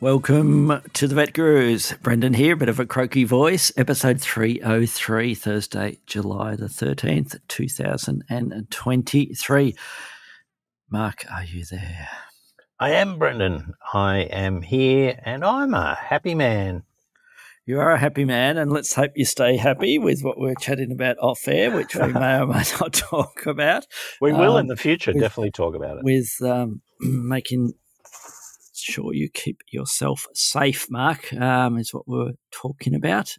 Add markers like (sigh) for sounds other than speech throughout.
Welcome to the Vet Gurus. Brendan here, a bit of a croaky voice. Episode 303, Thursday, July the 13th, 2023. Mark, are you there? I am Brendan. I am here and I'm a happy man. You are a happy man, and let's hope you stay happy with what we're chatting about off air, which we may or may (laughs) not talk about. We will Um, in the future with- definitely talk about it. With um, (clears throat) making sure you keep yourself safe, Mark, um, is what we're talking about.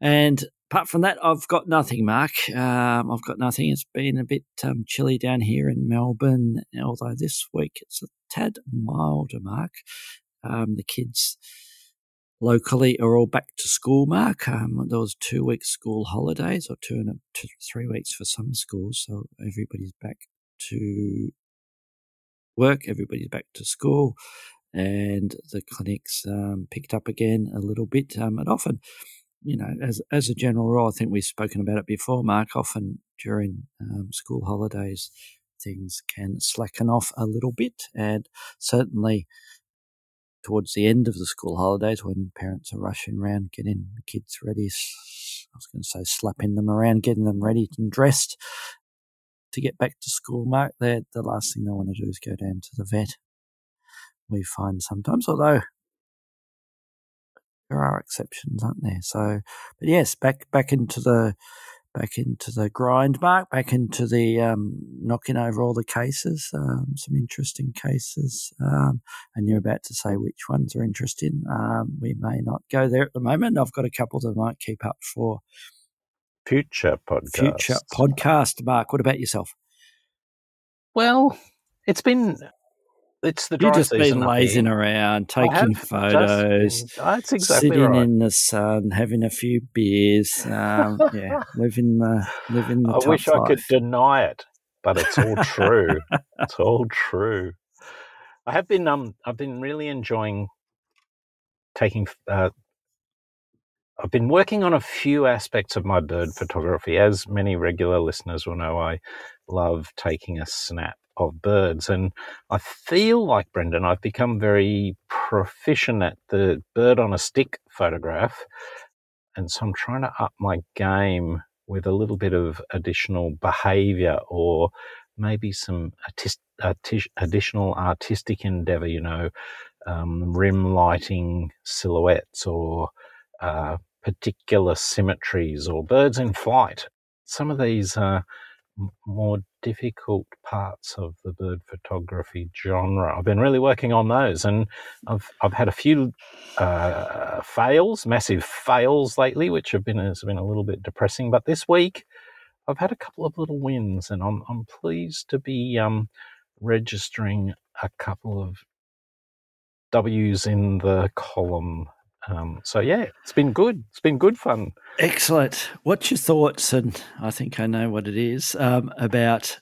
And apart from that, I've got nothing, Mark. Um, I've got nothing. It's been a bit um, chilly down here in Melbourne, although this week it's a tad milder, Mark. Um, the kids locally are all back to school, Mark. Um, there was two weeks school holidays, or two and a, two, three weeks for some schools, so everybody's back to work. Everybody's back to school, and the clinics um, picked up again a little bit. Um, and often, you know, as as a general rule, I think we've spoken about it before, Mark. Often during um, school holidays, things can slacken off a little bit, and certainly towards the end of the school holidays when parents are rushing around getting the kids ready. I was going to say slapping them around, getting them ready and dressed to get back to school, Mark. They're, the last thing they want to do is go down to the vet. We find sometimes, although there are exceptions, aren't there? So, but yes, back back into the back into the grind, Mark. Back into the um, knocking over all the cases. Um, some interesting cases, um, and you're about to say which ones are interesting. Um, we may not go there at the moment. I've got a couple that I might keep up for Future podcast. future podcast. Mark, what about yourself? Well, it's been it's the dry You've just season been lazing around, taking photos, been- That's exactly sitting right. in the sun, having a few beers. Um, yeah, living the living the I tough wish I could deny it, but it's all true. (laughs) it's all true. I have been um I've been really enjoying taking uh, I've been working on a few aspects of my bird photography. As many regular listeners will know, I love taking a snap of birds. And I feel like, Brendan, I've become very proficient at the bird on a stick photograph. And so I'm trying to up my game with a little bit of additional behavior or maybe some artis- additional artistic endeavor, you know, um, rim lighting silhouettes or uh, particular symmetries or birds in flight. Some of these are more difficult parts of the bird photography genre. I've been really working on those, and I've I've had a few uh, fails, massive fails lately, which have been has been a little bit depressing. But this week, I've had a couple of little wins, and I'm I'm pleased to be um, registering a couple of W's in the column. Um, so yeah, it's been good. It's been good fun. Excellent. What's your thoughts? And I think I know what it is um, about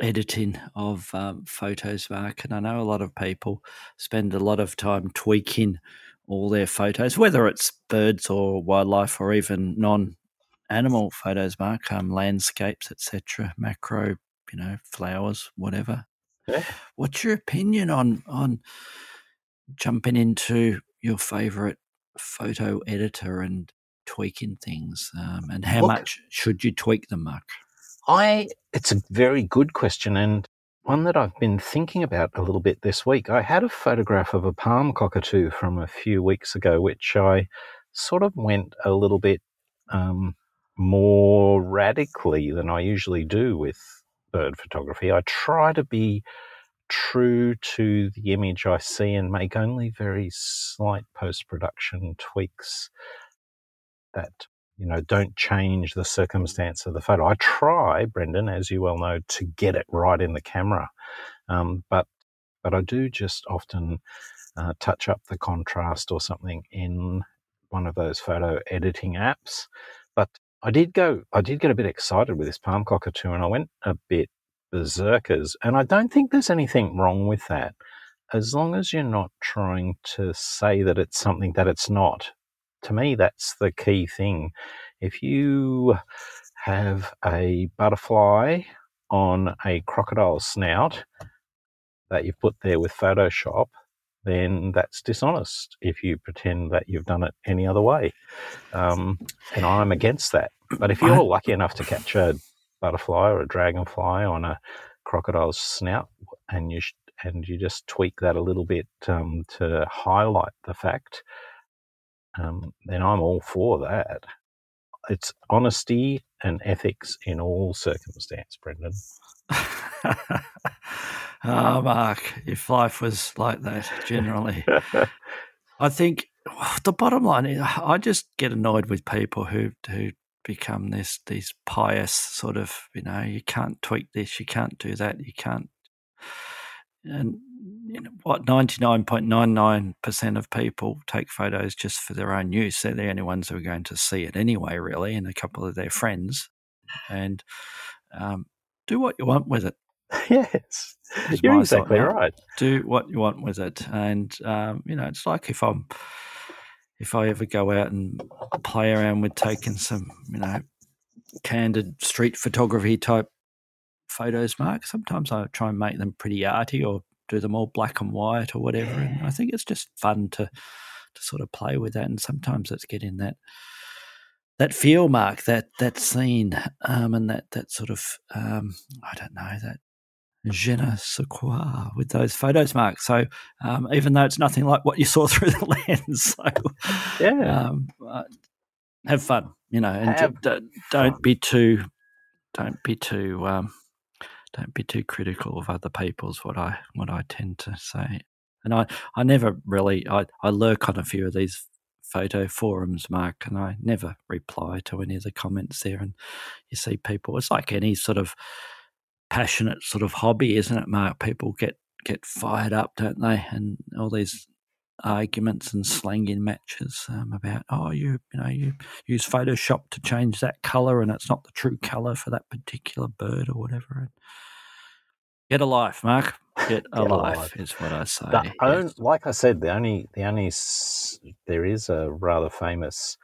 editing of um, photos, Mark. And I know a lot of people spend a lot of time tweaking all their photos, whether it's birds or wildlife or even non-animal photos, Mark, um, landscapes, etc., macro, you know, flowers, whatever. Yeah. What's your opinion on on jumping into your favorite photo editor and tweaking things? Um, and how Look- much should you tweak them, Mark? I it's a very good question and one that I've been thinking about a little bit this week. I had a photograph of a palm cockatoo from a few weeks ago, which I sort of went a little bit um, more radically than I usually do with bird photography. I try to be true to the image I see and make only very slight post production tweaks that you know don't change the circumstance of the photo. I try, Brendan, as you well know, to get it right in the camera, um, but but I do just often uh, touch up the contrast or something in one of those photo editing apps. But I did go. I did get a bit excited with this palm cockatoo, and I went a bit berserkers. And I don't think there's anything wrong with that, as long as you're not trying to say that it's something that it's not. To me, that's the key thing. If you have a butterfly on a crocodile snout that you've put there with Photoshop, then that's dishonest if you pretend that you've done it any other way. Um, and I'm against that. But if you're lucky enough to catch a butterfly or a dragonfly on a crocodile's snout and you sh- and you just tweak that a little bit um, to highlight the fact, um, then I'm all for that. It's honesty and ethics in all circumstance, Brendan. oh, (laughs) Mark, if life was like that, generally, (laughs) I think the bottom line is I just get annoyed with people who who become this these pious sort of you know you can't tweak this, you can't do that, you can't, and you know, what ninety nine point nine nine percent of people take photos just for their own use. They're the only ones who are going to see it anyway, really, and a couple of their friends, and um, do what you want with it. (laughs) yes, you're exactly thought, right. Do what you want with it, and um, you know, it's like if I'm if I ever go out and play around with taking some, you know, candid street photography type photos, Mark. Sometimes I try and make them pretty arty or do them all black and white or whatever. And I think it's just fun to to sort of play with that. And sometimes it's getting that that feel mark, that that scene, um, and that that sort of um, I don't know that je ne sais quoi with those photos mark. So um, even though it's nothing like what you saw (laughs) through the lens, so yeah, um, uh, have fun, you know, and d- don't be too don't be too um, don't be too critical of other people's what I what I tend to say. And I, I never really I, I lurk on a few of these photo forums, Mark, and I never reply to any of the comments there. And you see people, it's like any sort of passionate sort of hobby, isn't it, Mark? People get get fired up, don't they? And all these arguments and slanging matches um, about oh you you know you use Photoshop to change that color and it's not the true color for that particular bird or whatever. And get a life, Mark. Get a, get life, life is what I say. The own, like I said, the only the only there is a rather famous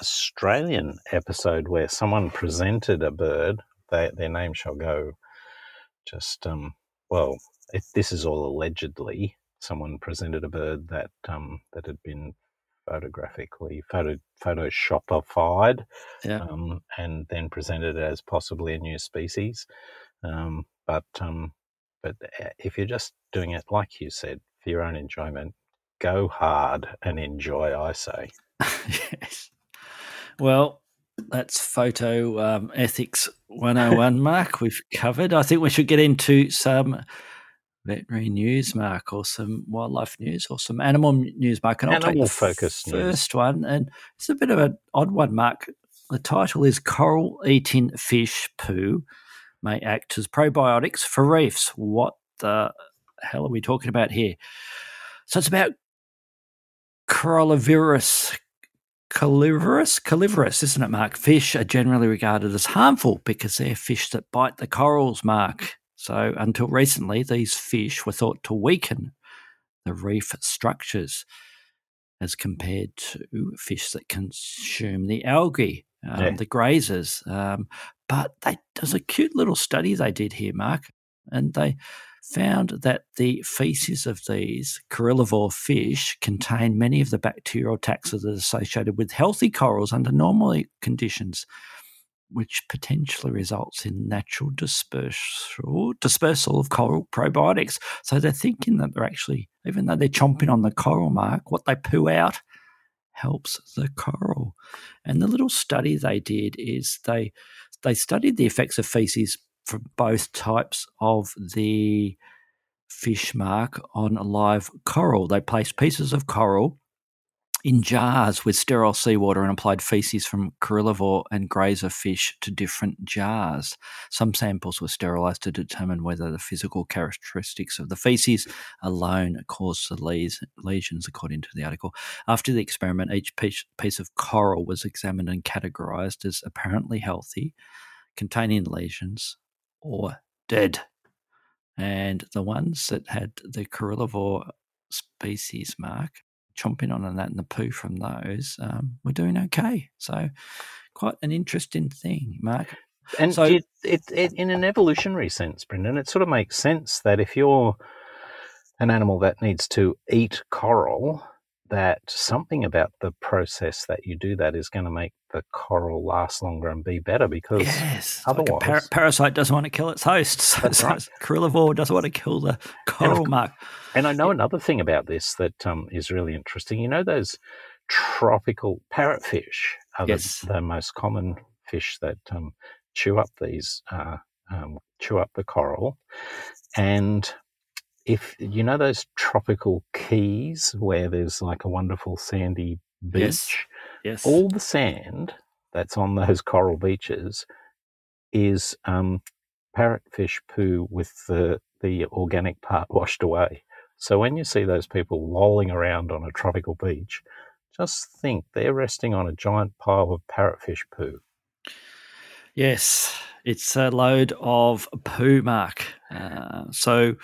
Australian episode where someone presented a bird. They, their name shall go. Just um, well, it, this is all allegedly. Someone presented a bird that um, that had been photographically photo photoshopified, yeah. um, and then presented as possibly a new species. Um, but um, but eh, if you're just doing it, like you said, for your own enjoyment, go hard and enjoy, I say. (laughs) yes. Well, that's photo um, ethics 101, (laughs) Mark. We've covered. I think we should get into some veterinary news, Mark, or some wildlife news, or some animal news, Mark. And animal I'll take the focus first news. one, and it's a bit of an odd one, Mark. The title is "Coral Eating Fish Poo may act as probiotics for reefs. What the hell are we talking about here? So it's about corallivorous, calivorous, calivorous, isn't it, Mark? Fish are generally regarded as harmful because they're fish that bite the corals, Mark. So until recently, these fish were thought to weaken the reef structures as compared to fish that consume the algae, um, yeah. the grazers. Um, but they, there's a cute little study they did here, Mark, and they found that the feces of these corallivore fish contain many of the bacterial taxa that are associated with healthy corals under normal conditions, which potentially results in natural dispersal, dispersal of coral probiotics. So they're thinking that they're actually, even though they're chomping on the coral mark, what they poo out helps the coral. And the little study they did is they they studied the effects of feces from both types of the fish mark on live coral. They placed pieces of coral in jars with sterile seawater and applied feces from corallivore and grazer fish to different jars. Some samples were sterilized to determine whether the physical characteristics of the feces alone caused the lesions, according to the article. After the experiment, each piece of coral was examined and categorized as apparently healthy, containing lesions, or dead. And the ones that had the corallivore species mark chomping on and that and the poo from those, um, we're doing okay. So, quite an interesting thing, Mark. And so, it, it, it, in an evolutionary sense, Brendan, it sort of makes sense that if you're an animal that needs to eat coral, that something about the process that you do that is going to make the coral last longer and be better because yes, otherwise like par- parasite doesn't want to kill its host. (laughs) So, that's right. Doesn't want to kill the coral and mark. And I know another thing about this that um, is really interesting. You know those tropical parrotfish are yes. the, the, most common fish that um, chew up these uh, um, chew up the coral, and if you know those tropical keys where there's like a wonderful sandy beach, yes, yes. all the sand that's on those coral beaches is um, parrotfish poo with the the organic part washed away. So when you see those people lolling around on a tropical beach, just think they're resting on a giant pile of parrotfish poo. Yes, it's a load of poo, Mark. Uh, so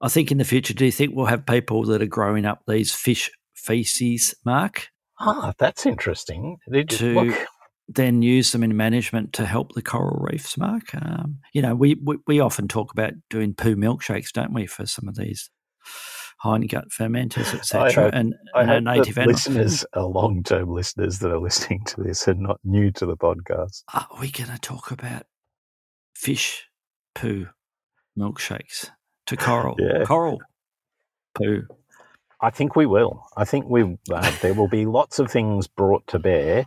I think in the future, do you think we'll have people that are growing up these fish feces, Mark? Ah, that's interesting. to look. then use them in management to help the coral reefs, Mark. Um, you know, we, we, we often talk about doing poo milkshakes, don't we, for some of these hindgut fermenters, etc. And, I and hope native that listeners, (laughs) are long-term listeners that are listening to this, and not new to the podcast. Are we going to talk about fish poo milkshakes? To coral. (laughs) Yeah. Coral poo. I think we will. I think we uh, there will be lots of things brought to bear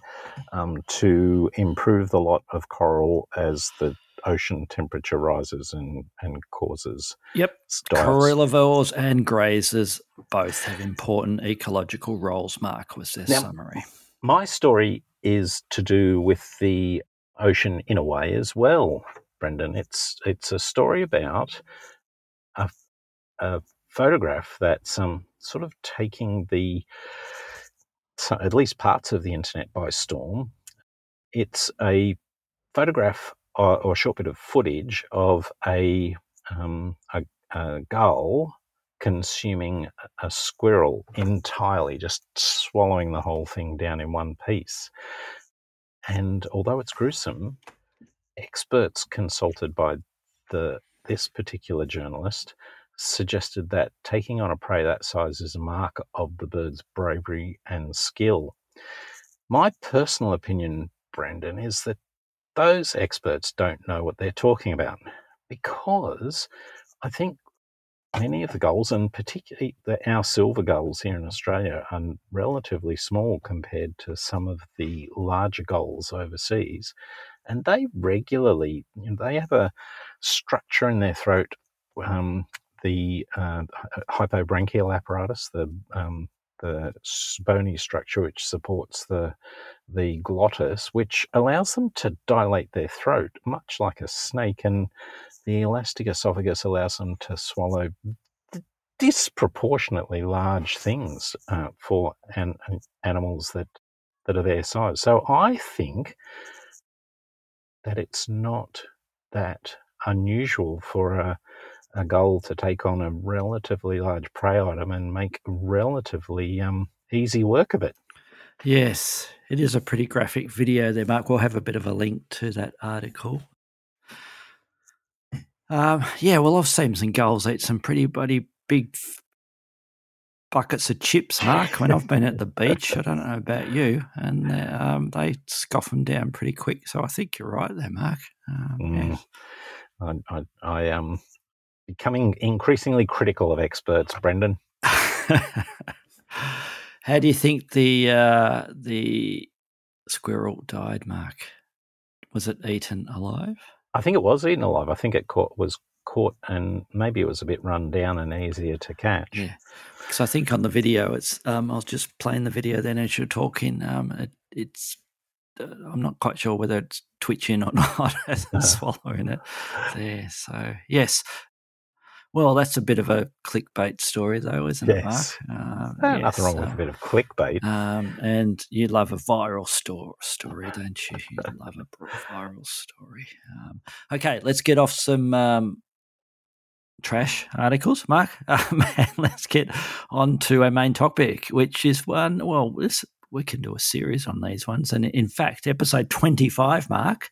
um, to improve the lot of coral as the ocean temperature rises and, and causes. Yep. Diets. Corallivores and grazers both have important ecological roles, Mark, was their Now, summary. My story is to do with the ocean in a way as well, Brendan. It's it's a story about a, a photograph that's um, sort of taking the at least parts of the internet by storm. It's a photograph or, or a short bit of footage of a, um, a, a gull consuming a squirrel entirely, just swallowing the whole thing down in one piece. And although it's gruesome, experts consulted by the this particular journalist suggested that taking on a prey that size is a mark of the bird's bravery and skill. My personal opinion, Brendan, is that those experts don't know what they're talking about because I think many of the gulls, and particularly the, our silver gulls here in Australia, are relatively small compared to some of the larger gulls overseas. And they regularly, you know, they have a structure in their throat, um, the uh, hypobranchial apparatus, the um, the bony structure which supports the the glottis, which allows them to dilate their throat, much like a snake, and the elastic esophagus allows them to swallow disproportionately large things uh, for an, animals that that are their size. So I think that it's not that unusual for a, a gull to take on a relatively large prey item and make relatively um, easy work of it. Yes, it is a pretty graphic video there, Mark. We'll have a bit of a link to that article. Um, yeah, well, I've seen some gulls eat some pretty bloody big buckets of chips, Mark, when I've been at the beach. I don't know about you. And um, they scoff them down pretty quick. So I think you're right there, Mark. Um, mm. I, I, I am becoming increasingly critical of experts, Brendan. (laughs) How do you think the uh, the squirrel died, Mark? Was it eaten alive? I think it was eaten alive. I think it caught, was caught, and maybe it was a bit run down and easier to catch. Yeah, because I think on the video, it's um, I was just playing the video then as you're talking. Um, it, it's uh, I'm not quite sure whether it's twitching or (laughs) not as I'm swallowing it there. So yes. Well, that's a bit of a clickbait story, though, isn't Yes. it, Mark? Ah, yes, Nothing wrong with um, a bit of clickbait. um, and you love a viral store, story, don't you? You love a viral story. Um, okay, let's get off some um, trash articles, Mark, (laughs) um, let's get on to our main topic, which is one. Well, this we can do a series on these ones, and in fact, episode twenty-five, Mark.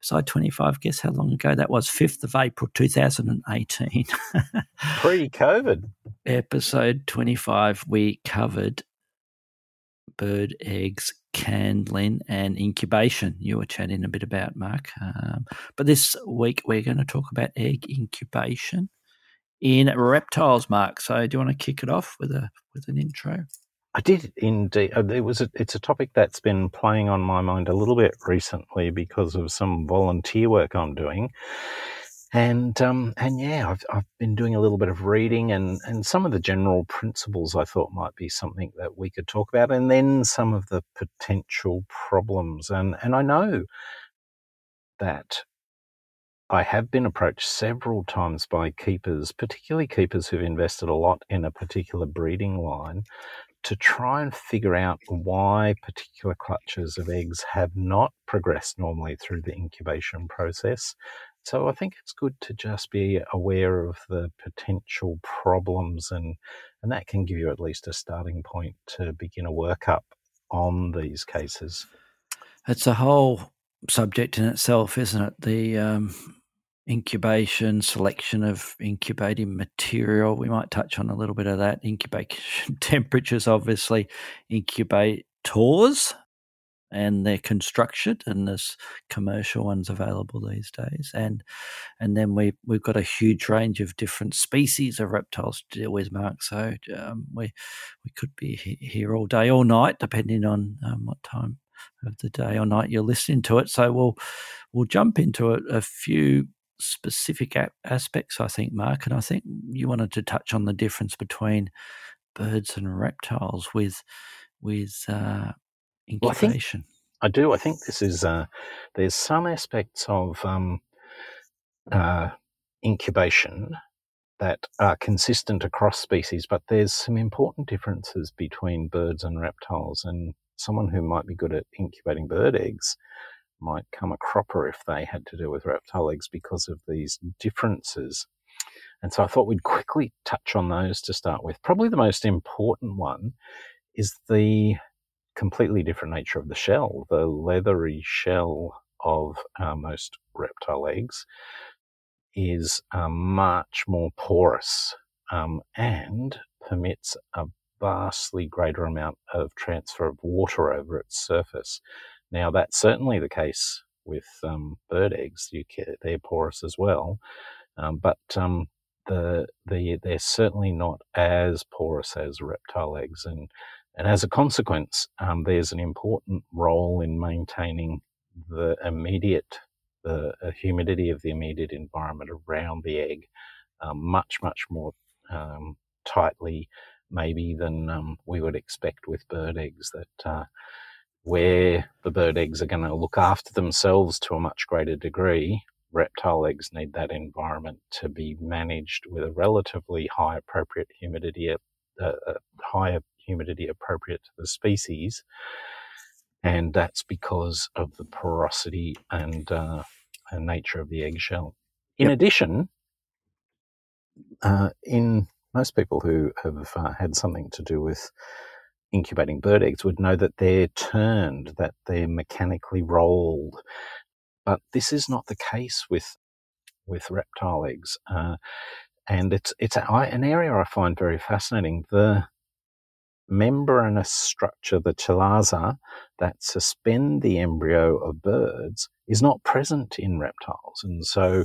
Episode 25, guess how long ago that was? 5th of April 2018. (laughs) Pre COVID. episode 25, we covered bird eggs, candling, and incubation. You were chatting a bit about, Mark. Um, but this week, we're going to talk about egg incubation in reptiles, Mark. So, do you want to kick it off with a with an intro? I did indeed. Uh, It was. A, it's a topic that's been playing on my mind a little bit recently because of some volunteer work I'm doing, and um, and yeah, I've I've been doing a little bit of reading and and some of the general principles I thought might be something that we could talk about, and then some of the potential problems, and and I know that. I have been approached several times by keepers, particularly keepers who've invested a lot in a particular breeding line, to try and figure out why particular clutches of eggs have not progressed normally through the incubation process. So I think it's good to just be aware of the potential problems and and that can give you at least a starting point to begin a workup on these cases. It's a whole subject in itself, isn't it? The um, incubation, selection of incubating material. We might touch on a little bit of that. Incubation (laughs) temperatures, obviously, incubators and they're constructed and there's commercial ones available these days. And and then we we've got a huge range of different species of reptiles to deal with, Mark. So um, we we could be he- here all day, all night, depending on um, what time of the day or night you're listening to it. So we'll we'll jump into a, a few specific a- aspects, I think, Mark, and I think you wanted to touch on the difference between birds and reptiles with with uh, Well, I do. I think this is uh, there's some aspects of um, uh, incubation that are consistent across species, but there's some important differences between birds and reptiles. And someone who might be good at incubating bird eggs might come a cropper if they had to do with reptile eggs because of these differences. And so I thought we'd quickly touch on those to start with. Probably the most important one is the completely different nature of the shell. The leathery shell of uh, most reptile eggs is uh, much more porous um, and permits a vastly greater amount of transfer of water over its surface. Now, that's certainly the case with um, bird eggs. They're porous as well, um, but um, the the they're certainly not as porous as reptile eggs, and and as a consequence, um, there's an important role in maintaining the immediate the uh, humidity of the immediate environment around the egg um, much much more um, tightly maybe than um, we would expect with bird eggs that uh, where the bird eggs are going to look after themselves to a much greater degree reptile eggs need that environment to be managed with a relatively high appropriate humidity a uh, higher humidity appropriate to the species and that's because of the porosity and, uh, and nature of the eggshell. In addition, uh, in most people who have uh, had something to do with incubating bird eggs would know that they're turned, that they're mechanically rolled. But this is not the case with with reptile eggs, uh, and it's it's an area I find very fascinating. The membranous structure, the chalaza, that suspend the embryo of birds is not present in reptiles, and so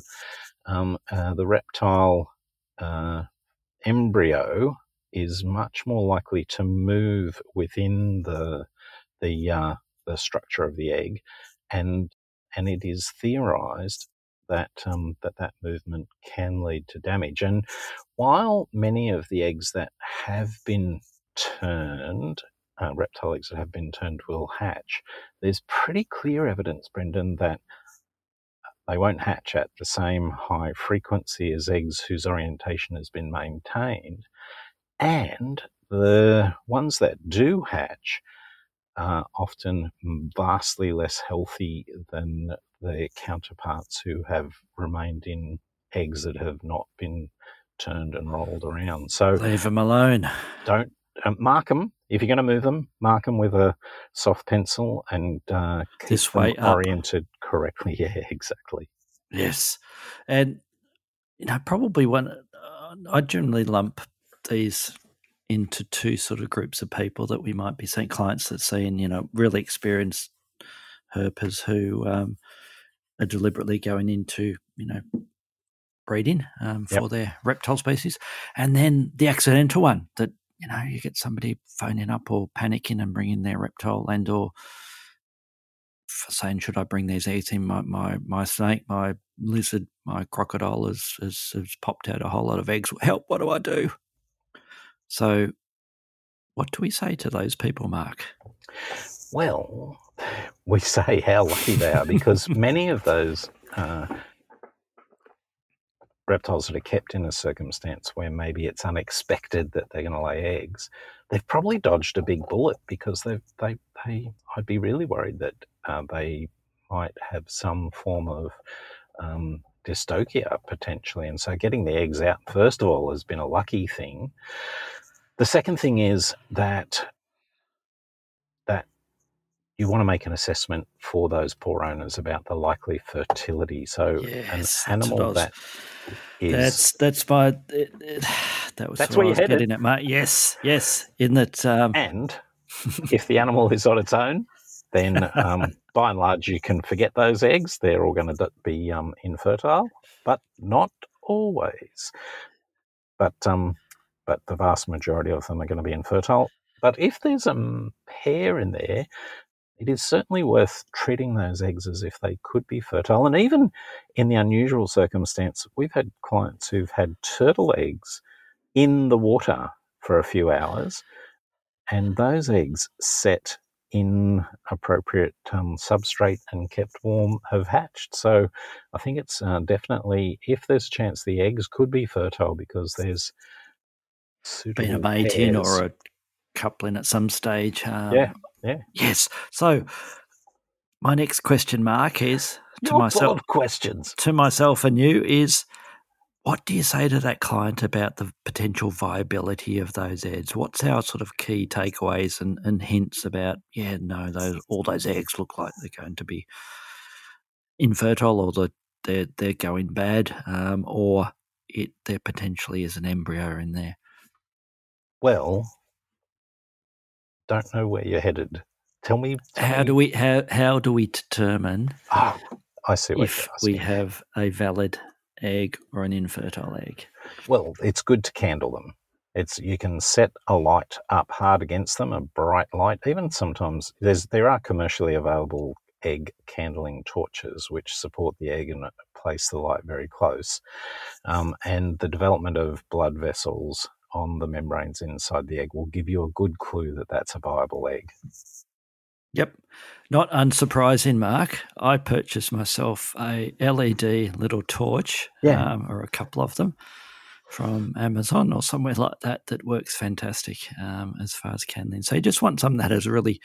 um, uh, the reptile uh, embryo is much more likely to move within the the uh, the structure of the egg, and and it is theorized that um, that that movement can lead to damage. And while many of the eggs that have been turned, uh, reptile eggs that have been turned, will hatch, there's pretty clear evidence, Brendan, that they won't hatch at the same high frequency as eggs whose orientation has been maintained. And the ones that do hatch are often vastly less healthy than their counterparts who have remained in eggs that have not been turned and rolled around. So leave them alone. Don't um, mark them if you're going to move them. Mark them with a soft pencil and uh, keep this way them oriented up. correctly. (laughs) Yeah, exactly. Yes, and you know probably one. Uh, I generally lump these into two sort of groups of people that we might be seeing clients that seeing you know really experienced herpers who um, are deliberately going into you know breeding um, for yep. their reptile species, and then the accidental one that you know you get somebody phoning up or panicking and bringing their reptile and or saying should I bring these eggs in? My my, my snake my lizard my crocodile has, has, has popped out a whole lot of eggs. (laughs) Help what do I do? So what do we say to those people Mark? Well (sighs) we say how lucky they are because many of those uh, reptiles that are kept in a circumstance where maybe it's unexpected that they're going to lay eggs, they've probably dodged a big bullet because they they they I'd be really worried that uh, they might have some form of um, dystocia potentially, and so getting the eggs out first of all has been a lucky thing. The second thing is that you want to make an assessment for those poor owners about the likely fertility. So yes, an animal that is that's that's my it, it, (sighs) that was that's where was headed. getting at, mate. Yes, yes. In that, um... and if the animal is on its own, then um, (laughs) by and large you can forget those eggs. They're all going to be um, infertile, but not always. But um, but the vast majority of them are going to be infertile. But if there's a pair in there it is certainly worth treating those eggs as if they could be fertile. And even in the unusual circumstance, we've had clients who've had turtle eggs in the water for a few hours, and those eggs set in appropriate um, substrate and kept warm have hatched. So I think it's uh, definitely, if there's a chance the eggs could be fertile because there's been a mating or a coupling at some stage. Um, yeah, yeah. Yes. So my next question, Mark, is to You're myself. questions to myself and you is. What do you say to that client about the potential viability of those eggs? What's our sort of key takeaways and, and hints about? Yeah, no, those all those eggs look like they're going to be infertile, or the, they're they're going bad, um, or it there potentially is an embryo in there. Well, don't know where you're headed. Tell me. Tell how me. do we how how do we determine? Oh, I see. if we have a valid egg or an infertile egg. Well, it's good to candle them. It's you can set a light up hard against them, a bright light. Even sometimes there's there are commercially available egg candling torches which support the egg and place the light very close. Um, and the development of blood vessels on the membranes inside the egg will give you a good clue that that's a viable egg. Yep. Not unsurprising, Mark. I purchased myself a LED little torch, yeah. um, or a couple of them, from Amazon or somewhere like that that works fantastic um, as far as candling. So you just want something that has a really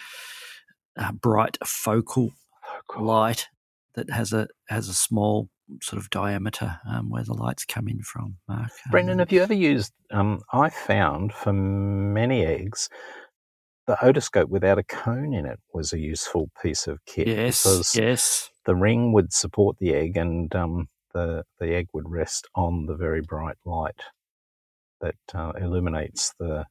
uh, bright focal, focal light that has a has a small sort of diameter um, where the lights come in from, Mark. Brendan, um, have you ever used? Um, I found for many eggs, the otoscope without a cone in it was a useful piece of kit. Yes, yes. The ring would support the egg, and um, the the egg would rest on the very bright light that uh, illuminates the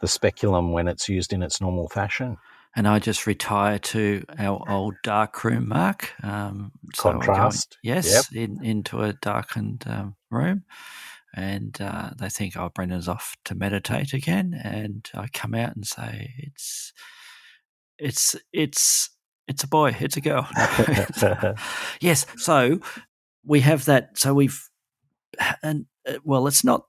the speculum when it's used in its normal fashion and I just retire to our old dark room, Mark. Um, so Contrast. Going, yes, yep. in, into a darkened um, room. And uh, they think, oh, Brendan's off to meditate again. And I come out and say, it's, it's, it's, it's a boy, it's a girl. (laughs) yes. So we have that. So we've and uh, well, it's not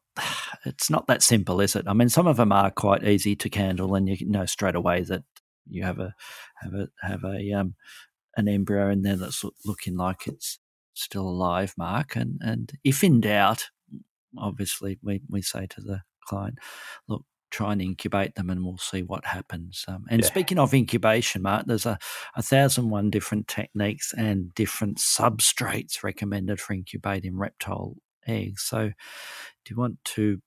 it's not that simple, is it? I mean, some of them are quite easy to handle, and you know straight away that you have a have a have a um, an embryo in there that's looking like it's still alive, Mark. And and if in doubt, obviously we we say to the client, look, try and incubate them and we'll see what happens. Um, and yeah. speaking of incubation, Mark, there's a, a thousand one different techniques and different substrates recommended for incubating reptile eggs. So, do you want to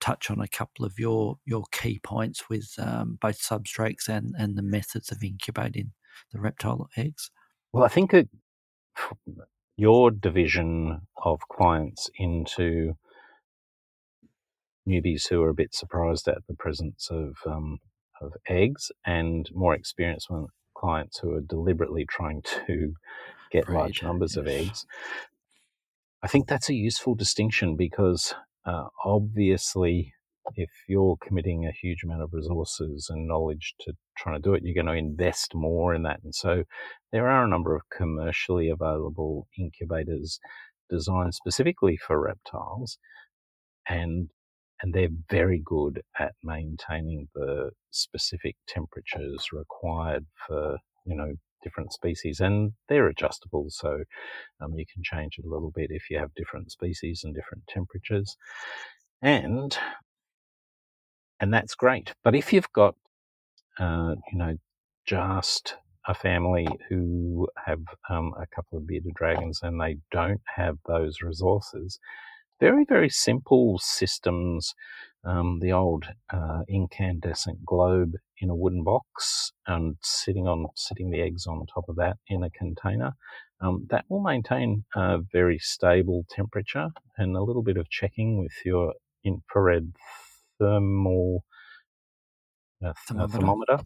touch on a couple of your your key points with um, both substrates and and the methods of incubating the reptile eggs? Well, I think it, your division of clients into newbies who are a bit surprised at the presence of um, of eggs and more experienced clients who are deliberately trying to get Breed, large numbers yes. of eggs. I think that's a useful distinction because uh, obviously, if you're committing a huge amount of resources and knowledge to trying to do it, you're going to invest more in that. And so there are a number of commercially available incubators designed specifically for reptiles. And and they're very good at maintaining the specific temperatures required for you know different species and they're adjustable so um, you can change it a little bit if you have different species and different temperatures. And and that's great. But if you've got uh, you know just a family who have um, a couple of bearded dragons and they don't have those resources very, very simple systems. Um, the old uh, incandescent globe in a wooden box and sitting on sitting the eggs on top of that in a container. Um, that will maintain a very stable temperature and a little bit of checking with your infrared thermal uh, thermometer. thermometer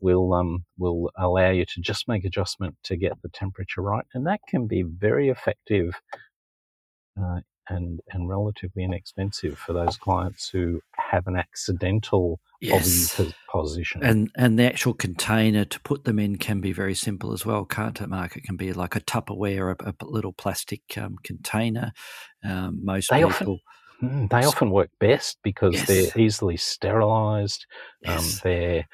will um, will allow you to just make adjustment to get the temperature right, and that can be very effective uh, and and relatively inexpensive for those clients who have an accidental yes. position. And and the actual container to put them in can be very simple as well, can't it, Mark? It can be like a Tupperware, a, a little plastic um, container. Um, most they people. Often, hmm, they often work best because yes. they're easily sterilized. Um, yes. Um, they're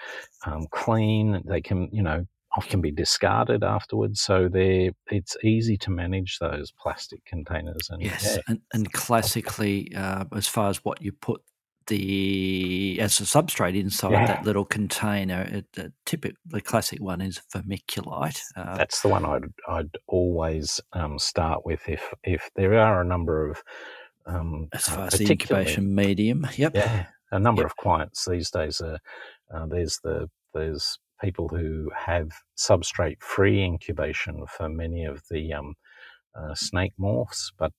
um, clean. They can, you know, can be discarded afterwards. So they it's easy to manage those plastic containers. And yes, yeah. and, and, classically, uh, as far as what you put the as a substrate inside yeah. that little container, it, the typical the classic one is vermiculite. Uh, That's the one I'd I'd always um, start with if if there are a number of um, as far uh, as the incubation medium. Yep. Yeah, a number yep. of clients these days. Are, uh, there's the there's people who have substrate free incubation for many of the um, uh, snake morphs, but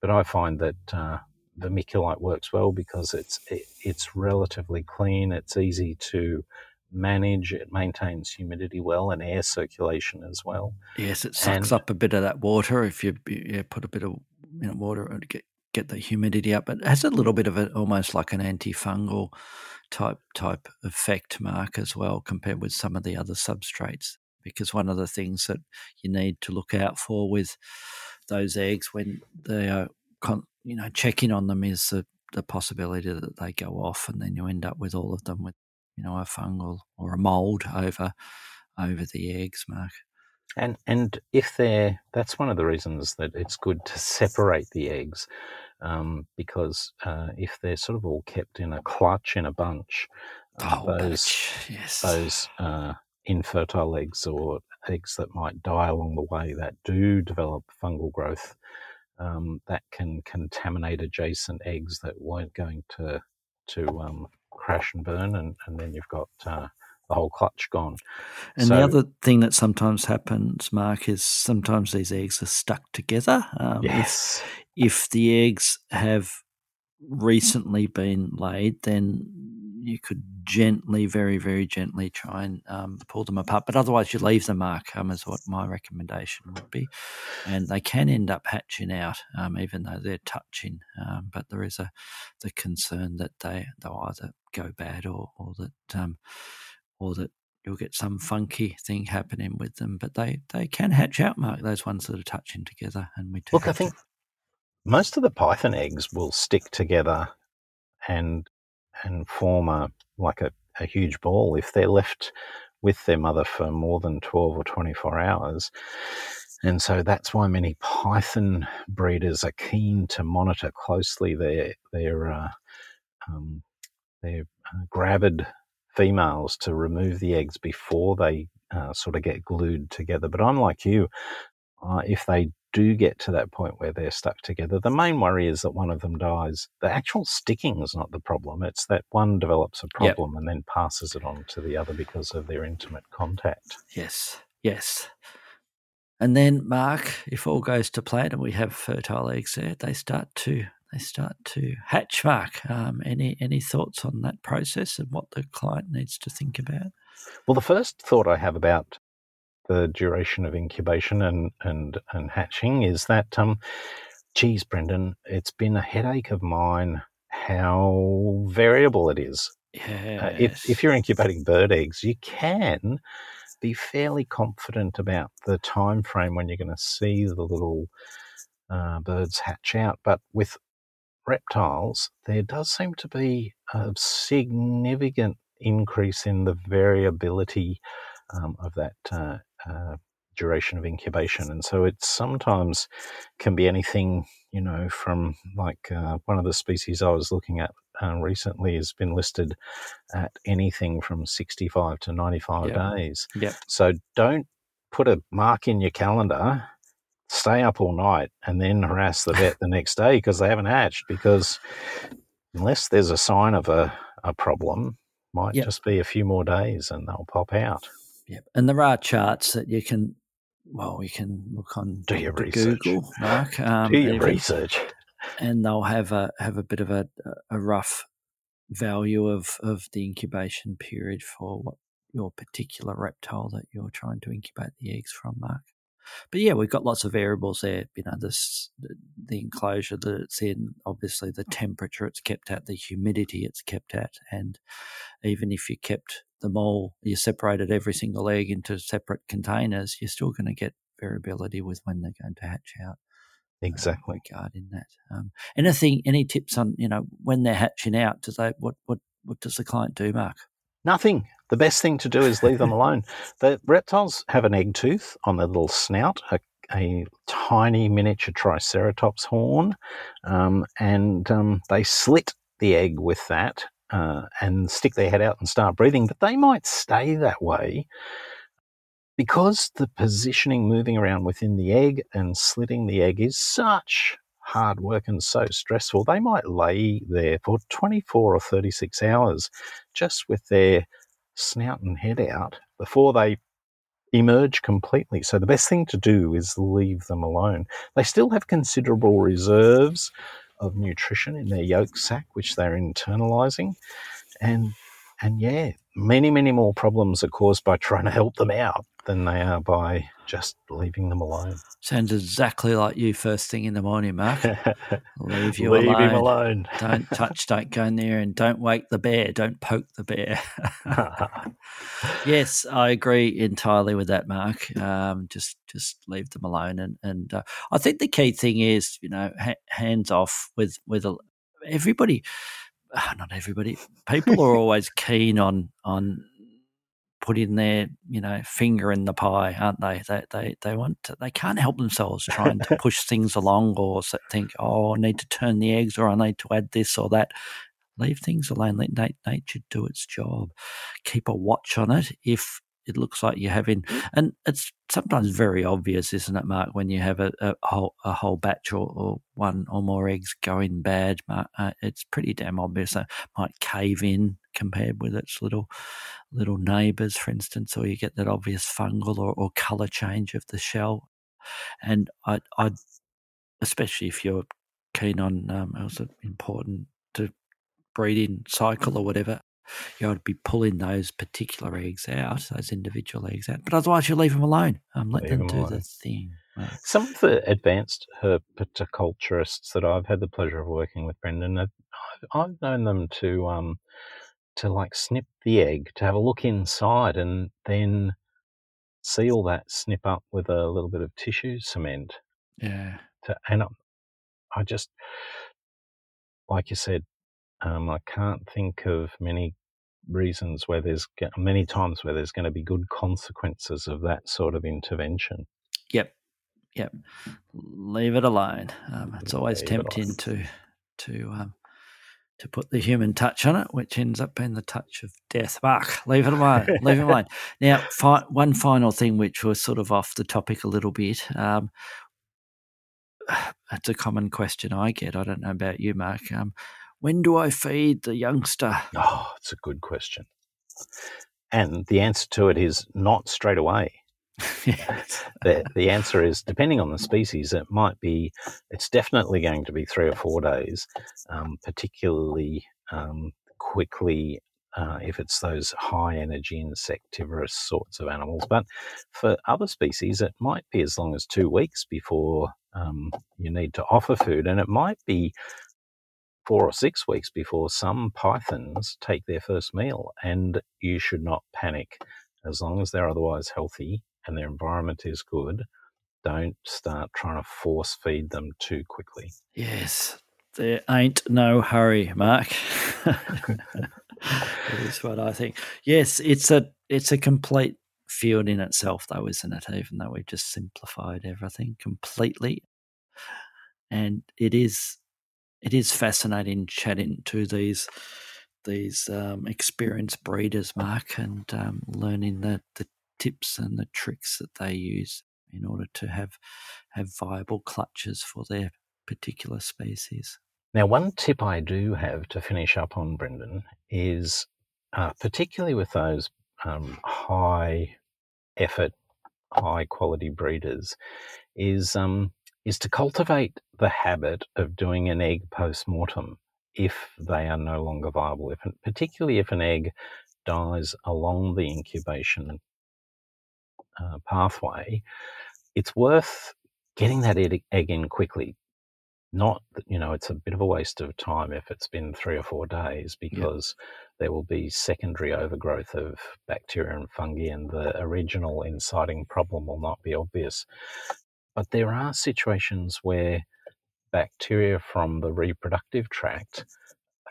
but I find that uh, vermiculite works well because it's it, it's relatively clean, it's easy to manage, it maintains humidity well and air circulation as well. Yes, it sucks and, up a bit of that water if you, you put a bit of you know, water to get get the humidity up. But it has a little bit of it, almost like an antifungal type type effect mark as well compared with some of the other substrates because one of the things that you need to look out for with those eggs when they are con- you know checking on them is the, the possibility that they go off and then you end up with all of them with you know a fungal or a mold over over the eggs mark and and if they're that's one of the reasons that it's good to separate the eggs um, because uh, if they're sort of all kept in a clutch in a bunch, uh, oh, those yes. those uh, infertile eggs or eggs that might die along the way that do develop fungal growth, um, that can contaminate adjacent eggs that weren't going to to um, crash and burn, and, and then you've got uh, the whole clutch gone. And so, the other thing that sometimes happens, Mark, is sometimes these eggs are stuck together. Um, yes. If, if the eggs have recently been laid, then you could gently, very, very gently try and um, pull them apart. But otherwise, you leave them, Mark, um, is what my recommendation would be. And they can end up hatching out, um, even though they're touching. Um, but there is a the concern that they they'll either go bad or or that um, or that you'll get some funky thing happening with them, but they, they can hatch out, Mark, those ones that are touching together. And we Look, I think most of the python eggs will stick together and and form a like a, a huge ball if they're left with their mother for more than 12 or 24 hours. And so that's why many python breeders are keen to monitor closely their their uh, um, their uh, gravid females to remove the eggs before they uh, sort of get glued together. But I'm like you, uh, if they do get to that point where they're stuck together, the main worry is that one of them dies. The actual sticking is not the problem. It's that one develops a Yep. problem and then passes it on to the other because of their intimate contact. Yes, yes. And then, Mark, if all goes to plan and we have fertile eggs there, they start to they start to hatch. Mark, um, any any thoughts on that process and what the client needs to think about? Well, the first thought I have about the duration of incubation and and and hatching is that, um, geez, Brendan, it's been a headache of mine how variable it is. Yes. Uh, if, if you're incubating bird eggs, you can be fairly confident about the time frame when you're going to see the little uh, birds hatch out. But with reptiles, there does seem to be a significant increase in the variability um, of that uh, uh, duration of incubation. And so it sometimes can be anything, you know, from like uh, one of the species I was looking at uh, recently has been listed at anything from 65 to 95 Yep. days. Yep. So don't put a mark in your calendar, stay up all night, and then harass the vet the next day because they haven't hatched. Because unless there's a sign of a, a problem, might Yep. just be a few more days and they'll pop out. Yep. And there are charts that you can, well, you can look on Do your research. Google, Mark. Um, Do your even- research. and they'll have a have a bit of a a rough value of of the incubation period for what your particular reptile that you're trying to incubate the eggs from, Mark. But yeah, we've got lots of variables there. You know, this the, the enclosure that it's in, obviously the temperature it's kept at, the humidity it's kept at, and even if you kept them all, you separated every single egg into separate containers, you're still going to get variability with when they're going to hatch out uh, Exactly. regarding that. Um, anything, any tips on you know when they're hatching out? Do they what what what does the client do, Mark? Nothing. The best thing to do is leave them (laughs) alone. The reptiles have an egg tooth on their little snout, a, a tiny miniature triceratops horn, um, and um, they slit the egg with that uh, and stick their head out and start breathing. But they might stay that way because the positioning moving around within the egg and slitting the egg is such hard work and so stressful. They might lay there for 24 or 36 hours just with their snout and head out before they emerge completely. So the best thing to do is leave them alone. They still have considerable reserves of nutrition in their yolk sac, which they're internalizing. And and yeah, many, many more problems are caused by trying to help them out than they are by just leaving them alone. Sounds exactly like you first thing in the morning, Mark. (laughs) Leave you Leave alone. him alone. (laughs) don't touch, don't go in there, and don't wake the bear. Don't poke the bear. (laughs) yes, I agree entirely with that, Mark. Um, just just leave them alone, and and uh, I think the key thing is you know ha- hands off with with a, everybody. (sighs) Not everybody. People are always keen on on putting their you know finger in the pie, aren't they? They they they want to, they can't help themselves trying to (laughs) push things along or think oh I need to turn the eggs or I need to add this or that. Leave things alone. Let nature do its job. Keep a watch on it if it looks like you're having, and it's sometimes very obvious, isn't it, Mark, when you have a, a whole a whole batch or, or one or more eggs going bad. Mark, uh, it's pretty damn obvious. It might cave in compared with its little little neighbours, for instance, or you get that obvious fungal or, or colour change of the shell. And I, I, especially if you're keen on, um, was important to breeding cycle or whatever, you ought to be pulling those particular eggs out, those individual eggs out. But otherwise, you leave them alone. Um, let Leave them them do the thing. Right. Some of the advanced herpetoculturists that I've had the pleasure of working with, Brendan, I've, I've known them to um, to like snip the egg, to have a look inside, and then seal that snip up with a little bit of tissue cement. Yeah. To, and I just, like you said, um, I can't think of many reasons where there's many times where there's going to be good consequences of that sort of intervention. Yep. Yep. Leave it alone. Um, it's always Leave it tempting to to um, to put the human touch on it, which ends up being the touch of death. Mark, leave it alone. leave it alone. (laughs) Now, fi- one final thing, which was sort of off the topic a little bit. Um, (sighs) it's a common question I get. I don't know about you, Mark. Um, when do I feed the youngster? Oh, it's a good question. And the answer to it is not straight away. (laughs) yes. (laughs) The, the answer is depending on the species, it might be, it's definitely going to be three or four days, um, particularly um, quickly uh, if it's those high energy insectivorous sorts of animals. But for other species, it might be as long as two weeks before um, you need to offer food, and it might be four or six weeks before some pythons take their first meal. And you should not panic as long as they're otherwise healthy and their environment is good. Don't start trying to force feed them too quickly. Yes. There ain't no hurry, Mark. (laughs) that is what I think. Yes, it's a it's a complete field in itself, though, isn't it? Even though we've just simplified everything completely, and it is it is fascinating chatting to these these um, experienced breeders, Mark, and um, learning the, the tips and the tricks that they use in order to have have viable clutches for their particular species. Now, one tip I do have to finish up on, Brendan, is uh, particularly with those um, high effort, high quality breeders, is um, is to cultivate the habit of doing an egg post mortem if they are no longer viable, if, particularly if an egg dies along the incubation uh, pathway, it's worth getting that egg, in quickly. Not, you know, it's a bit of a waste of time if it's been three or four days because yep. there will be secondary overgrowth of bacteria and fungi, and the original inciting problem will not be obvious. But there are situations where bacteria from the reproductive tract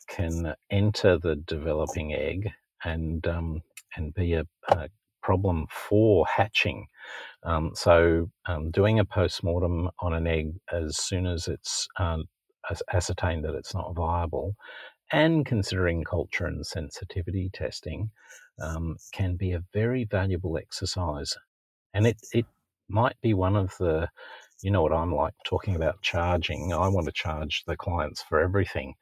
can enter the developing egg and um, and be a, a, problem for hatching. Um, so, um, doing a post mortem on an egg as soon as it's uh, ascertained that it's not viable, and considering culture and sensitivity testing, um, can be a very valuable exercise. And it, it might be one of the, you know what I'm like talking about charging. I want to charge the clients for everything.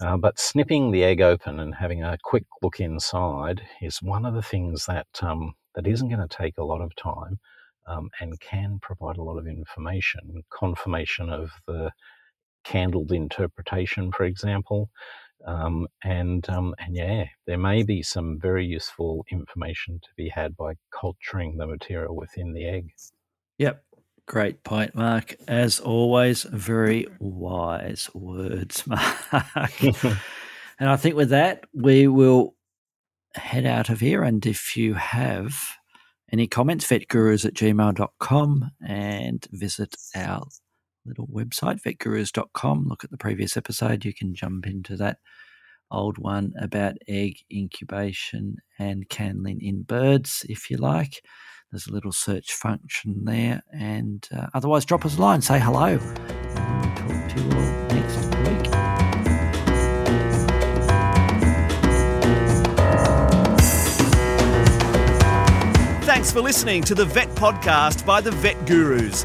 Uh, but snipping the egg open and having a quick look inside is one of the things that um, that isn't going to take a lot of time um, and can provide a lot of information, confirmation of the candled interpretation, for example. Um, and um, and yeah, there may be some very useful information to be had by culturing the material within the egg. Yep. Great point, Mark. As always, very wise words, (laughs) Mark. and I think with that, we will head out of here. And if you have any comments, vetgurus at gmail.com and visit our little website, vetgurus.com. Look at the previous episode. You can jump into that old one about egg incubation and candling in birds if you like. There's a little search function there. And uh, otherwise, drop us a line, say hello. Talk to you all next week. Thanks for listening to the Vet Podcast by the Vet Gurus.